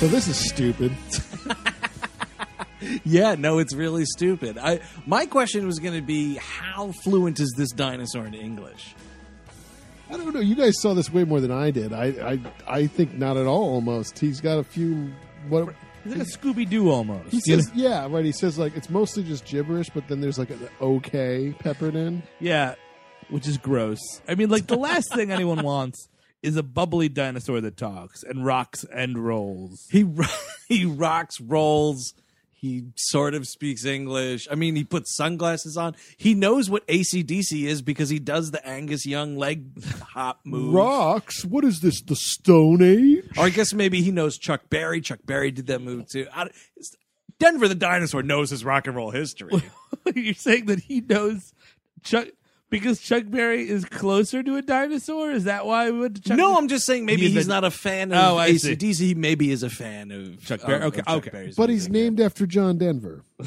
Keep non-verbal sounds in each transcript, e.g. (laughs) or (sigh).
So this is stupid. (laughs) Yeah, no, it's really stupid. I my question was going to be how fluent is this dinosaur in English? I don't know. You guys saw this way more than I did. I I, I think not at all. Almost. He's got a few. What He's like a Scooby Doo almost. he you know? says? Yeah, right. He says like it's mostly just gibberish, but then there's like an okay peppered in. Yeah, which is gross. I mean, like the last thing anyone wants is a bubbly dinosaur that talks and rocks and rolls. He (laughs) he rocks, rolls. He sort of speaks English. I mean, he puts sunglasses on. He knows what ACDC is because he does the Angus Young leg hop move. Rocks. What is this? The Stone Age? Or I guess maybe he knows Chuck Berry. Chuck Berry did that move too. I, Denver the dinosaur knows his rock and roll history. (laughs) You're saying that he knows Chuck because Chuck Berry is closer to a dinosaur? Is that why we went to Chuck? no, I'm just saying maybe He's he's, a- not a fan Oh, of I see. ACDC. He maybe is a fan of Chuck Berry. Okay, Chuck okay. Berry's But he's music. named after John Denver. (laughs)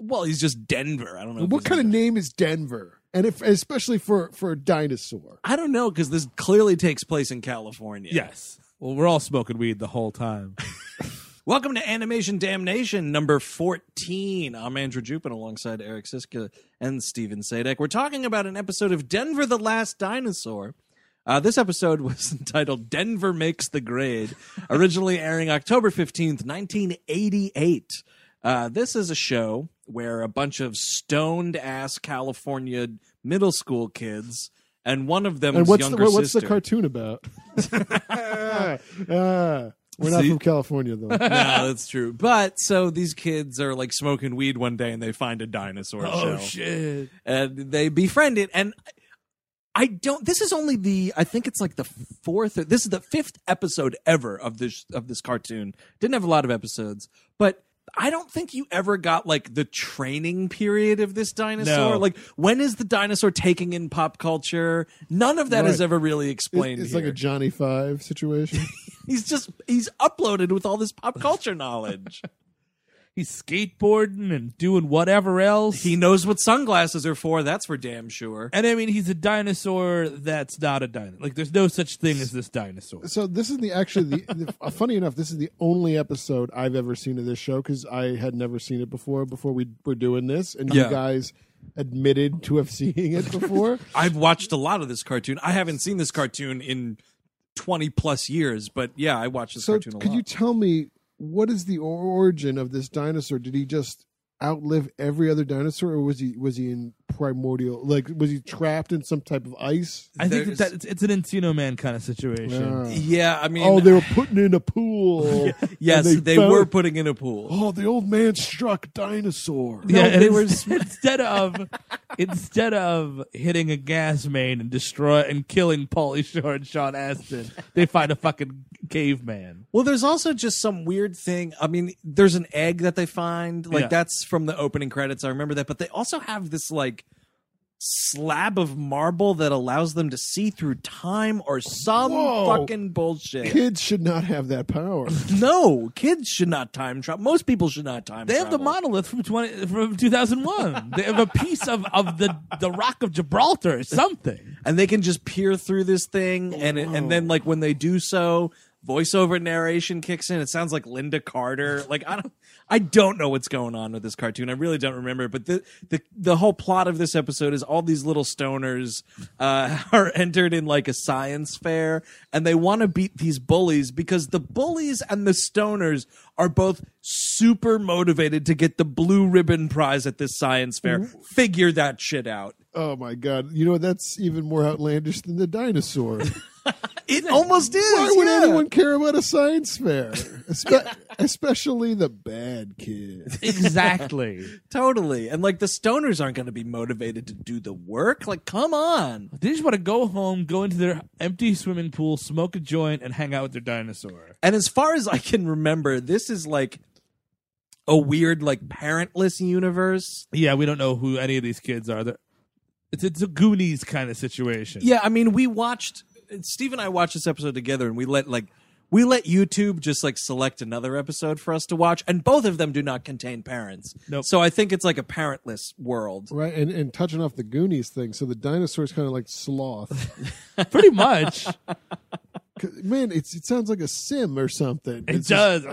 Well, he's just Denver. I don't know. What kind of a- name is Denver? And if especially for for a dinosaur. I don't know because this clearly takes place in California. Yes. Well, we're all smoking weed the whole time. (laughs) Welcome to Animation Damnation number 14. I'm Andrew Jupin alongside Eric Siska and Steven Sadek. We're talking about an episode of Denver the Last Dinosaur. Uh, this episode was (laughs) entitled Denver Makes the Grade, originally airing October 15th, 1988. Uh, this is a show where a bunch of stoned ass California middle school kids and one of them And what's the what's sister. the cartoon about? Ah, (laughs) (laughs) we're not See? from California though. (laughs) no, that's true. But so these kids are like smoking weed one day and they find a dinosaur oh shell shit! and they befriend it. And I don't. This is only the. I think it's like the fourth. Or, this is the fifth episode ever of this of this cartoon. Didn't have a lot of episodes, but. I don't think you ever got like the training period of this dinosaur. No. Like, when is the dinosaur taking in pop culture? None of that Right. ever really It's, explained. it's like here. a Johnny Five situation. (laughs) he's just he's uploaded with all this pop culture knowledge. (laughs) He's skateboarding and doing whatever else. He knows what sunglasses are for. That's for damn sure. and I mean, he's a dinosaur that's not a dinosaur. Like, there's no such thing as this dinosaur. so this is the actually the, the (laughs) uh, funny enough. This is the only episode I've ever seen of this show because I had never seen it before. Before we were doing this, and Yeah. you guys admitted to have seen it before. (laughs) I've watched a lot of this cartoon. I haven't seen this cartoon in twenty plus years, but yeah, I watched this so cartoon a could lot. you tell me what is the origin of this dinosaur? Did he just outlive every other dinosaur, or was he was he in primordial? Like was he trapped in some type of ice? I think There's- that it's, it's an Encino Man kind of situation. Yeah. yeah, I mean, oh, they were putting in a pool. (laughs) yes, and they, found- were putting in a pool. Oh, the old man struck dinosaur. Yeah, No, and they were (laughs) instead of instead of hitting a gas main and destroy and killing Pauly Shore and Sean Astin, they find a fucking caveman. Well, there's also just some weird thing. I mean, there's an egg that they find. Like Yeah. that's from the opening credits. I remember that. But they also have this like slab of marble that allows them to see through time or some Whoa. fucking bullshit. Kids should not have that power. (laughs) no, kids should not time travel. Most people should not time travel. They have the monolith from twenty from two thousand one. they have a piece of, of the the Rock of Gibraltar or something. and they can just peer through this thing oh, and it, and then like when they do so voiceover narration kicks in it sounds like Lynda Carter like i don't i don't know what's going on with this cartoon i really don't remember but the the, the whole plot of this episode is all these little stoners uh, (laughs) are entered in like a science fair and they want to beat these bullies because the bullies and the stoners are both super motivated to get the blue ribbon prize at this science fair figure that shit out Oh my god! You know that's even more outlandish than the dinosaur. (laughs) (laughs) it almost is Why would yeah. anyone care about a science fair? (laughs) Espe- especially the bad kids. Exactly. (laughs) Totally. And like the stoners aren't going to be motivated to do the work. Like, come on. they just want to go home, go into their empty swimming pool, smoke a joint, and hang out with their dinosaur. And as far as I can remember, this is like a weird, like parentless universe. Yeah, we don't know who any of these kids are. They're, it's it's a Goonies kind of situation. Yeah. I mean, we watched, Steve and I watched this episode together and we let like, we let YouTube just like select another episode for us to watch, and both of them do not contain parents. Nope. So I think it's like a parentless world. Right, and, and touching off the Goonies thing, so the dinosaur's kind of like sloth. (laughs) pretty much. Man, it's it sounds like a sim or something. It It's does.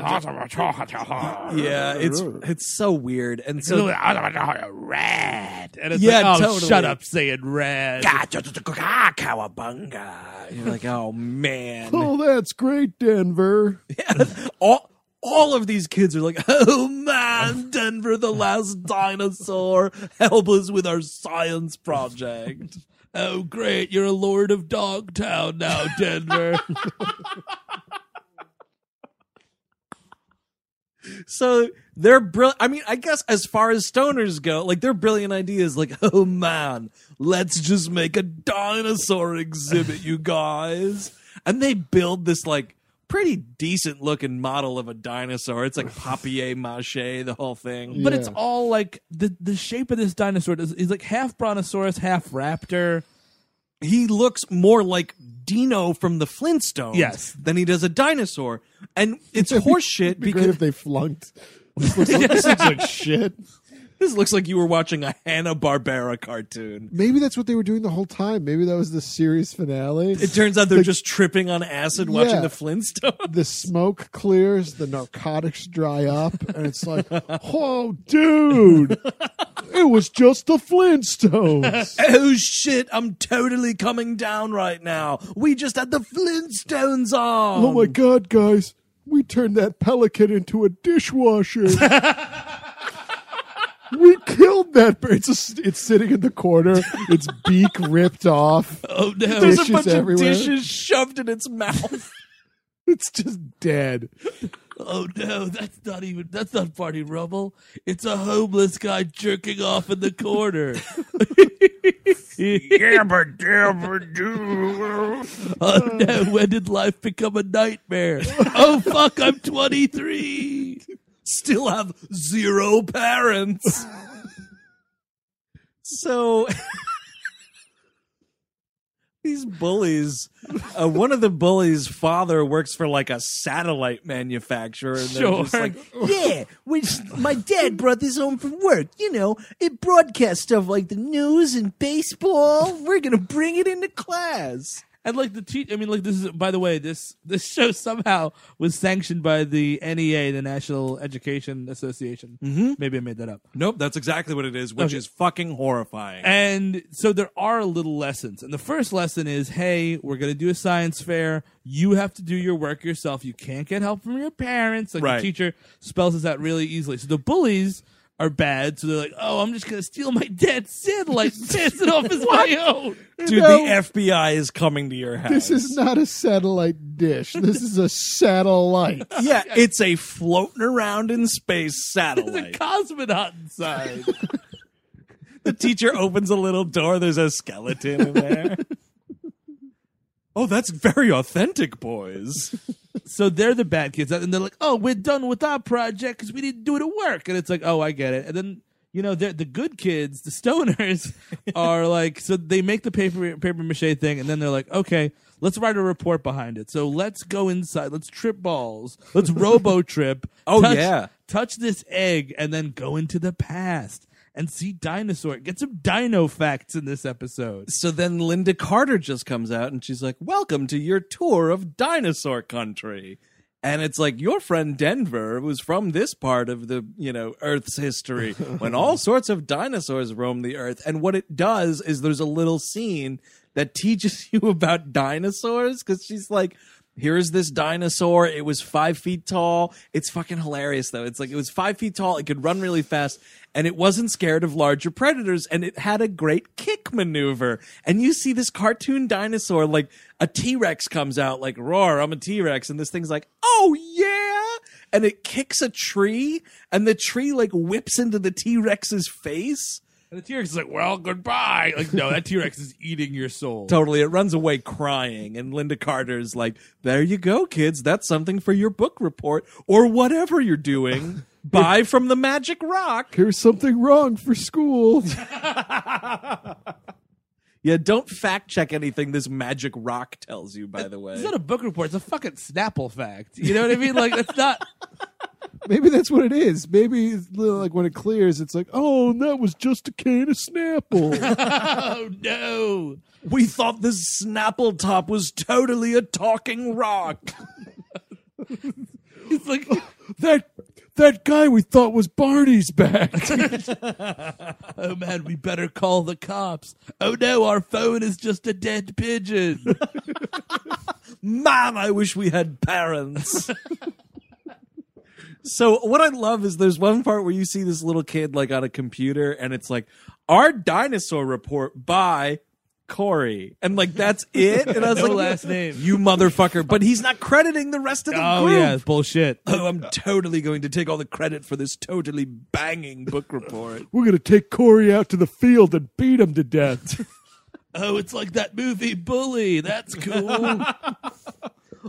Yeah, it's it's so weird. And so (laughs) rad. And it's Yeah, like, oh, totally. shut up saying rad. Ah, cowabunga. You're like, oh man. (laughs) Oh, that's great, Denver. Yeah, all all of these kids are like, oh man, Denver, the last dinosaur, help us with our science project. Oh, great. You're a lord of Dogtown now, (laughs) Denver. So they're brilliant. I mean, I guess as far as stoners go, like their brilliant ideas, like, oh man, let's just make a dinosaur exhibit, you guys. And they build this like pretty decent looking model of a dinosaur. It's like papier mache, the whole thing. but it's all like the the shape of this dinosaur is, is like half brontosaurus, half raptor. he looks more like Dino from the Flintstones Yes. than he does a dinosaur. And it's horseshit It'd be great because if they flunked. (laughs) This looks like, (laughs) this looks like shit. This looks like you were watching a Hanna-Barbera cartoon. Maybe that's what they were doing the whole time. Maybe that was the series finale. It turns out they're just tripping on acid watching Yeah. the Flintstones. the smoke clears, the narcotics dry up, and it's like, oh, dude, it was just the Flintstones. Oh shit, I'm totally coming down right now. We just had the Flintstones on. Oh my god, guys, we turned that pelican into a dishwasher. (laughs) we killed that bird. It's, just, it's sitting in the corner, its beak ripped off. Oh no! There's a bunch everywhere. of dishes shoved in its mouth. (laughs) It's just dead. Oh no! That's not even. That's not Barney Rubble. It's a homeless guy jerking off in the corner. (laughs) oh no! When did life become a nightmare? oh fuck! I'm 23. Still have zero parents. so (laughs) these bullies uh, one of the bullies father works for like a satellite manufacturer and they're Sure. just like yeah we my dad brought this home from work you know it broadcasts stuff like the news and baseball we're gonna bring it into class And like the teach, I mean, like this is. By the way, this this show somehow was sanctioned by the NEA, the National Education Association. Mm-hmm. Maybe I made that up. nope that's exactly what it is which Okay. is fucking horrifying And so there are little lessons. And the first lesson is hey, we're going to do a science fair. You have to do your work yourself. You can't get help from your parents. Like Right. the teacher spells this out really easily. So the bullies are bad. So they're like, oh, I'm just going to steal my dad's satellite and pass it off as my own. dude No. the fbi is coming to your house This is not a satellite dish. This is a satellite. (laughs) yeah it's a floating around in space There's a satellite cosmonaut inside. (laughs) (laughs) The teacher opens a little door. There's a skeleton in there. oh, that's very authentic, boys. So they're the bad kids. And they're like, oh, we're done with our project because we didn't do it at work. And it's like, oh, I get it. And then, you know, the good kids, the stoners, (laughs) are like, so they make the paper, paper mache thing. And then they're like, okay, let's write a report behind it. So let's go inside. Let's trip balls. Let's (laughs) robo trip. Oh, touch, yeah. Touch this egg and then go into the past and see dinosaur. Get some dino facts in this episode. So then Lynda Carter just comes out and she's like, Welcome to your tour of dinosaur country. And it's like your friend Denver was from this part of the, you know, Earth's history (laughs) when all sorts of dinosaurs roamed the earth. And what it does is there's a little scene that teaches (laughs) you about dinosaurs because she's like, here's this dinosaur. It was five feet tall. It's fucking hilarious though. It's like it was five feet tall. It could run really fast and it wasn't scared of larger predators and it had a great kick maneuver. And you see this cartoon dinosaur, like a T-Rex comes out like roar, I'm a T-Rex. And this thing's like, oh yeah. And it kicks a tree and the tree like whips into the T-Rex's face. And the T Rex is like, well, goodbye. Like, no, that T Rex is eating your soul. (laughs) Totally. It runs away crying. And Lynda Carter's like, there you go, kids. That's something for your book report or whatever you're doing. (laughs) Buy from the Magic Rock. Here's something wrong for school. (laughs) Yeah, don't fact check anything this Magic Rock tells you, by the way. It's not a book report. It's a fucking Snapple fact. You know what I mean? Like, it's not. Maybe that's what it is. Maybe it's like when it clears, it's like, oh, that was just a can of Snapple. (laughs) oh no! We thought this Snapple top was totally a talking rock. (laughs) It's like that that guy we thought was Barney's back. (laughs) Oh man, we better call the cops. Oh no, our phone is just a dead pigeon. Man, I wish we had parents. So what I love is there's one part where you see this little kid like on a computer and it's like our dinosaur report by Corey. And like that's (laughs) it. And I was No like last name. You motherfucker. But he's not crediting the rest of the oh group. yeah, bullshit. Oh, I'm totally going to take all the credit for this totally banging book report. (laughs) We're gonna take Corey out to the field and beat him to death. (laughs) Oh, it's like that movie Bully. That's cool.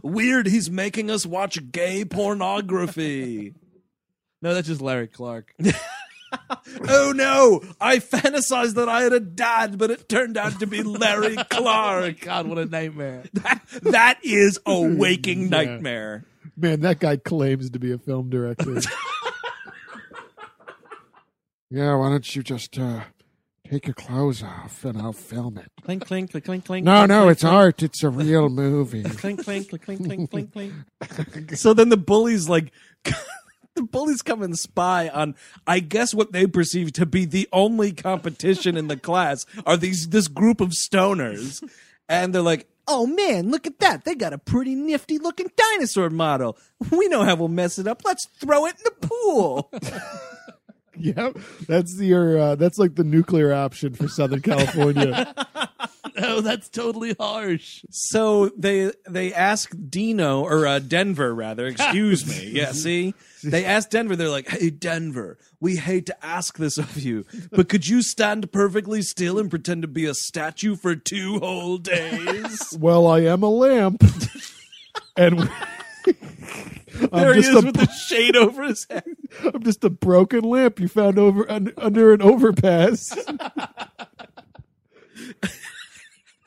Weird, he's making us watch gay pornography. (laughs) no, that's just Larry Clark. (laughs) oh no, I fantasized that I had a dad, but it turned out to be Larry (laughs) Clark. God, what a nightmare. That, that is a waking nightmare. Man, that guy claims to be a film director. yeah, why don't you just uh, take your clothes off and I'll film it? Clink, clink, clink, clink, clink. No, clink, no, clink, it's art. It's a real movie. (laughs) clink, clink, clink, clink, clink, clink, clink. (laughs) So then the bullies like (laughs) the bullies come and spy on I guess what they perceive to be the only competition in the class are these this group of stoners. And they're like, Oh man, look at that. They got a pretty nifty looking dinosaur model. We know how we'll mess it up. Let's throw it in the pool. (laughs) yeah, that's your. Uh, that's like the nuclear option for Southern California. (laughs) Oh, that's totally harsh. So they they ask Dino or uh, Denver rather, excuse me. (laughs) Yeah, see, they ask Denver. They're like, "Hey, Denver, we hate to ask this of you, but could you stand perfectly still and pretend to be a statue for two whole days?" well, I am a lamp, and I'm there he just is a with the shade over his head. (laughs) I'm just a broken lamp you found over un, under an overpass. (laughs)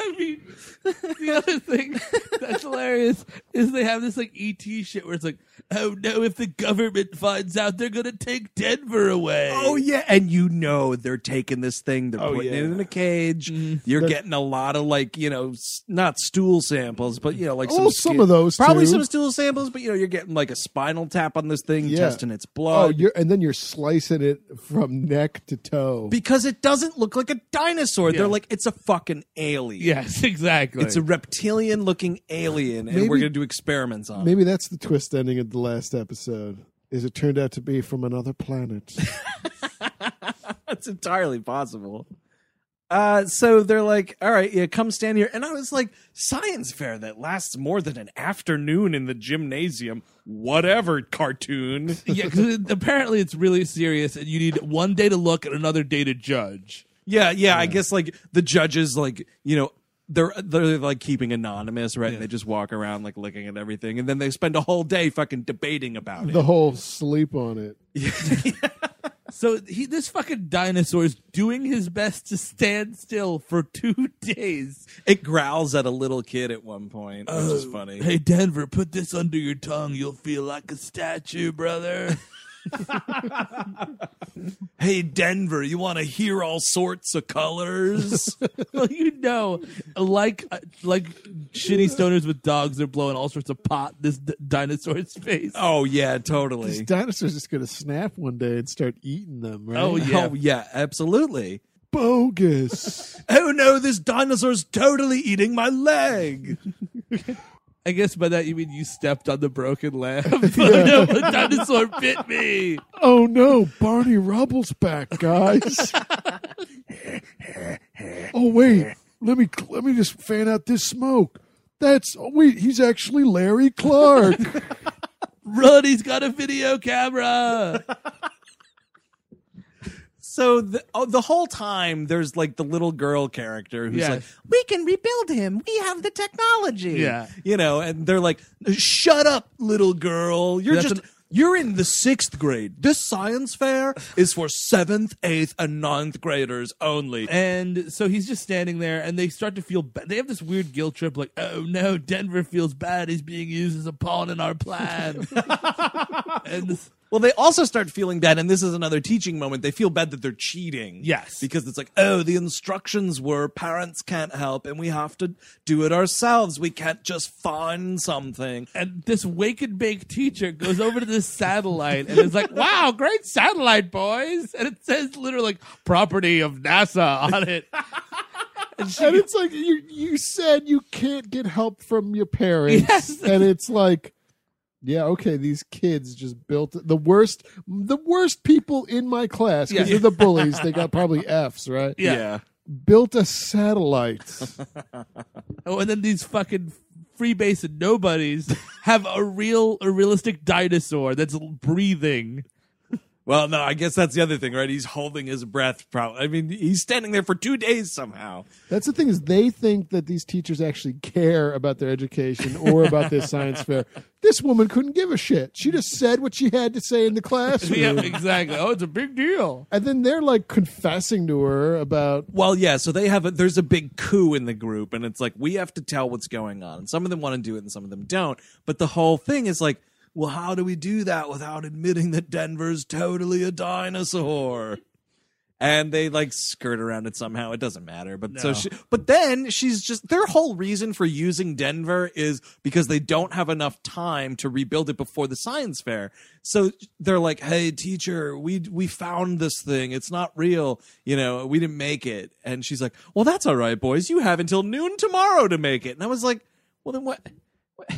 I mean, the other thing that's hilarious is they have this like ET shit where it's like, oh no, if the government finds out, they're gonna take Denver away. Oh yeah, and you know they're taking this thing, they're Oh, putting yeah. it in a cage. Mm-hmm. You're That's- getting a lot of like you know, s- not stool samples, but you know, like Oh, some some of those, probably too. some stool samples. But you know, you're getting like a spinal tap on this thing, Yeah. testing its oh, blood. you're and then you're slicing it from neck to toe. because it doesn't look like a dinosaur. Yeah. They're like it's a fucking alien. yes, (laughs) exactly. It's a reptilian looking alien, and Maybe- we're gonna do experiments on it. Maybe that's the twist ending of the last episode. Is it turned out to be from another planet? (laughs) That's entirely possible. Uh, so they're like, all right, yeah, come stand here. And I was like, science fair that lasts more than an afternoon in the gymnasium. Whatever, cartoon. (laughs) yeah, because apparently it's really serious, and you need one day to look and another day to judge. Yeah, yeah, I guess like the judges, like, you know, they're they're like keeping anonymous, right? Yeah. They just walk around like looking at everything, and then they spend a whole day fucking debating about it. the whole sleep on it. (laughs) yeah. So he, this fucking dinosaur is doing his best to stand still for two days. It growls at a little kid at one point, which is oh, funny. Hey Denver, put this under your tongue. You'll feel like a statue, brother. (laughs) (laughs) Hey, Denver, you want to hear all sorts of colors? (laughs) well, you know, like uh, like shitty stoners with dogs, they're blowing all sorts of pot this d- dinosaur's face. oh yeah, totally. This totally. dinosaur's just gonna snap one day and start eating them, right? Oh, yeah. Oh yeah, absolutely. bogus. (laughs) Oh no, this dinosaur's totally eating my leg. I guess by that you mean you stepped on the broken lamp. (laughs) (laughs) no, a dinosaur bit me. oh no, Barney Rubble's back, guys. (laughs) oh wait, let me let me just fan out this smoke. That's oh, wait, he's actually Larry Clark. Run, he's got a video camera. So the, oh, the whole time there's like the little girl character who's Yes. like, "We can rebuild him. We have the technology." Yeah. you know, and they're like, "Shut up, little girl. You're That's just." an- you're in the sixth grade. This science fair is for seventh, eighth, and ninth graders only. And so he's just standing there, and they start to feel bad. They have this weird guilt trip, like, oh no, Denver feels bad. He's being used as a pawn in our plan. (laughs) and this, Well, they also start feeling bad, and this is another teaching moment. They feel bad that they're cheating. Yes. Because it's like, oh, the instructions were parents can't help, and we have to do it ourselves. We can't just find something. And this wake and bake teacher goes over to this satellite and is like, "Wow, great satellite, boys!" And it says literally like "property of NASA" on it. (laughs) And she and it's like you you said you can't get help from your parents Yes. and it's like yeah okay these kids just built the worst the worst people in my class because Yeah. they're the bullies they got probably f's right Yeah. built a satellite (laughs) Oh, and then these fucking freebase and nobodies have a real, a realistic dinosaur that's breathing. Well, no, I guess that's the other thing, right? He's holding his breath. Probably. I mean, he's standing there for two days somehow. that's the thing is they think that these teachers actually care about their education or about their (laughs) science fair this woman couldn't give a shit she just said what she had to say in the classroom (laughs) Yeah, exactly. Oh, it's a big deal. and then they're like confessing to her about Well, yeah. So they have a, there's a big coup in the group, and it's like we have to tell what's going on. And some of them want to do it, and some of them don't. But the whole thing is like, well, how do we do that without admitting that Denver's totally a dinosaur? And they like skirt around it somehow. It doesn't matter. But so she, but then she's just their whole reason for using Denver is because they don't have enough time to rebuild it before the science fair. So they're like, "Hey, teacher, we we found this thing. It's not real. You know, we didn't make it." And she's like, "Well, that's all right, boys. You have until noon tomorrow to make it." And I was like, "Well, then what?" what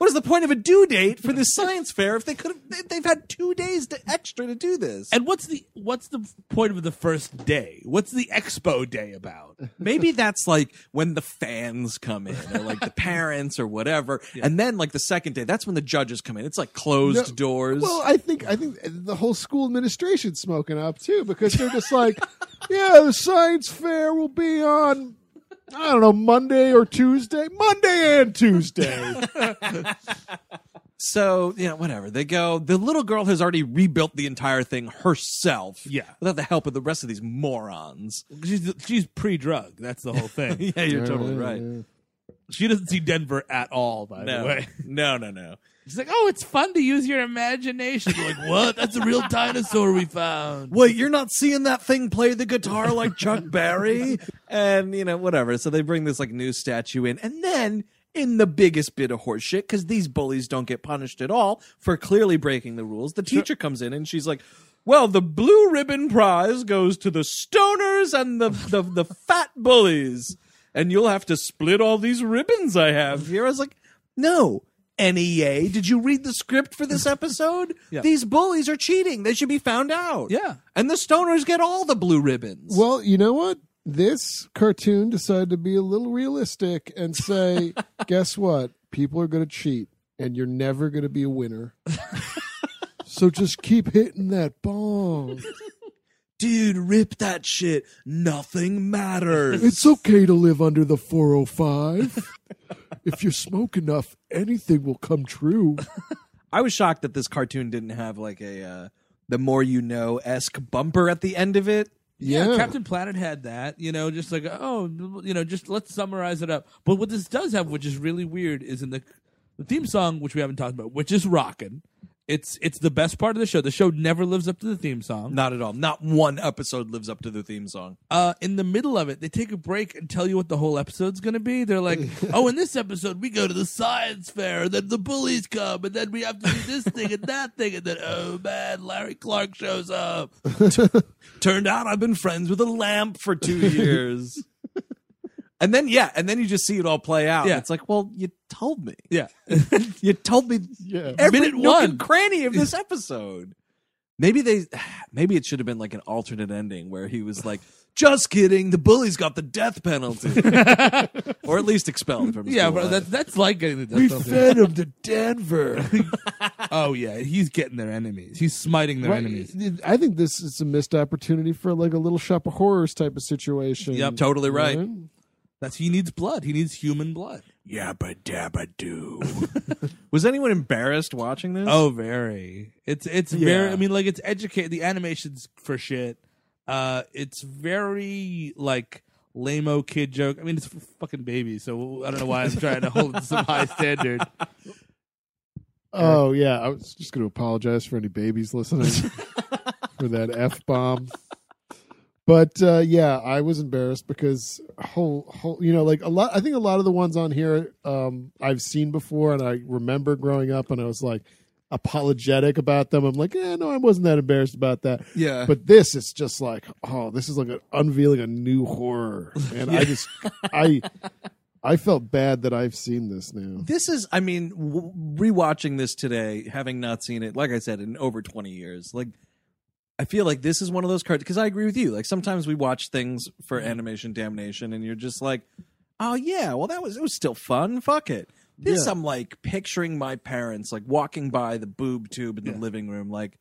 what is the point of a due date for this science fair if they could have? They've had two days to extra to do this. And what's the what's the point of the first day? What's the expo day about? Maybe (laughs) that's like when the fans come in, or like the parents, or whatever. (laughs) And then like the second day, that's when the judges come in. It's like closed No, doors. Well, I think I think the whole school administration's smoking up too because they're just like, (laughs) yeah, the science fair will be on I don't know Monday or Tuesday, Monday and Tuesday. (laughs) so you know, whatever they go. The little girl has already rebuilt the entire thing herself. Yeah. without the help of the rest of these morons. She's she's pre-drug. That's the whole thing. (laughs) Yeah, you're totally right. She doesn't see Denver at all. By the way, no, no, no. She's like, "Oh, it's fun to use your imagination." We're like, what? That's a real dinosaur we found. Wait, you're not seeing that thing play the guitar like Chuck Berry? And, you know, whatever. So they bring this like new statue in. And then, in the biggest bit of horseshit, because these bullies don't get punished at all for clearly breaking the rules, the teacher comes in and she's like, well, the blue ribbon prize goes to the stoners and the, the, the fat bullies. And you'll have to split all these ribbons I have here. I was like, no. NEA, did you read the script for this (laughs) episode? Yeah. These bullies are cheating. They should be found out. Yeah. And the stoners get all the blue ribbons. Well, you know what? This cartoon decided to be a little realistic and say, (laughs) guess what? People are going to cheat and you're never going to be a winner. (laughs) so just keep hitting that ball. dude, rip that shit. Nothing matters. It's okay to live under the 405. If you smoke enough, anything will come true. (laughs) I was shocked that this cartoon didn't have like a uh, the more you know esque bumper at the end of it. Yeah, Yeah. Captain Planet had that. You know, just like oh, you know, just let's summarize it up. But what this does have, which is really weird, is in the the theme song, which we haven't talked about, which is rockin'. It's it's the best part of the show. The show never lives up to the theme song. Not at all. Not one episode lives up to the theme song. Uh, in the middle of it, they take a break and tell you what the whole episode's gonna be. They're like, (laughs) "Oh, in this episode, we go to the science fair, and then the bullies come, and then we have to do this thing and that thing, and then oh man, Larry Clark shows up." (laughs) Turned out I've been friends with a lamp for two years. And then yeah, and then you just see it all play out. Yeah. It's like, well, you told me. Yeah, (laughs) You told me Yeah. every Minute nook one. and cranny of this (laughs) episode. Maybe they, (sighs) maybe it should have been like an alternate ending where he was like, "Just kidding, the bullies got the death penalty, (laughs) or at least expelled from." yeah, school. bro, that's that's like getting the We death penalty. fed him to Denver. Oh yeah, he's getting their enemies. He's smiting their Right. enemies. I think this is a missed opportunity for like a little shop of horrors type of situation. Yep, totally right. That's he needs blood. He needs human blood. Yabba dabba doo. (laughs) was anyone embarrassed watching this? Oh, very. It's it's Yeah. very. I mean, like it's educate. The animation's for shit. Uh, it's very like lame kid joke. I mean, it's for fucking babies, so I don't know why I'm trying to hold (laughs) some high standard. Oh yeah, I was just going to apologize for any babies listening (laughs) for that f bomb. But uh, yeah, I was embarrassed because whole whole you know like a lot. I think a lot of the ones on here um, I've seen before, and I remember growing up, and I was like apologetic about them. I'm like, eh, no, I wasn't that embarrassed about that. Yeah. But this, is just like, oh, this is like an unveiling a new horror, and I just I I felt bad that I've seen this now. This is, I mean, w- rewatching this today, having not seen it, like I said, in over 20 years, like, I feel like this is one of those cards because I agree with you. Like, sometimes we watch things for animation damnation and you're just like, oh, yeah, well, that was, it was still fun. Fuck it. This, Yeah. I'm like picturing my parents, like, walking by the boob tube in the living room, like,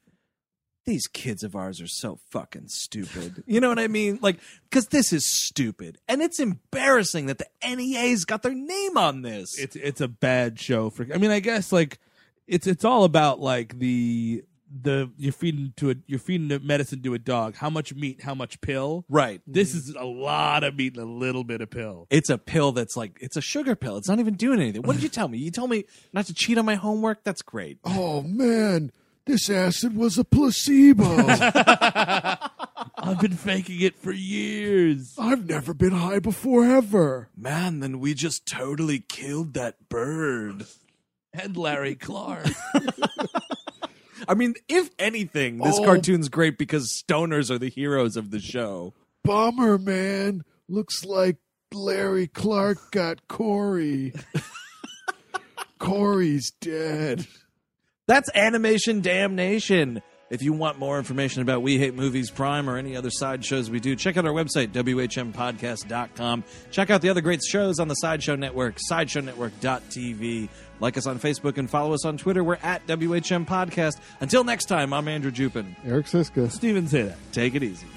these kids of ours are so fucking stupid. (laughs) You know what I mean? Like, because this is stupid. And it's embarrassing that the NEA's got their name on this. it's it's a bad show for. I mean, I guess like it's it's all about like the the you're feeding to a you're feeding the medicine to a dog. How much meat? How much pill? right. This is a lot of meat and a little bit of pill. It's a pill that's like, it's a sugar pill. It's not even doing anything. What did you tell me? You told me not to cheat on my homework? That's great. Oh man, this acid was a placebo. (laughs) I've been faking it for years. I've never been high before ever. Man, then we just totally killed that bird. And Larry Clark. (laughs) I mean, if anything, this Oh. cartoon's great because stoners are the heroes of the show. Bummer, man. Looks like Larry Clark got Corey. (laughs) Corey's dead. That's Animation Damnation. If you want more information about We Hate Movies Prime or any other side shows we do, check out our website, WHMPodcast.com. Check out the other great shows on the Sideshow Network, SideshowNetwork.tv. Like us on Facebook and follow us on Twitter. We're at WHM Podcast. Until next time, I'm Andrew Jupin. Eric Siska. Steven Sadek. Take it easy.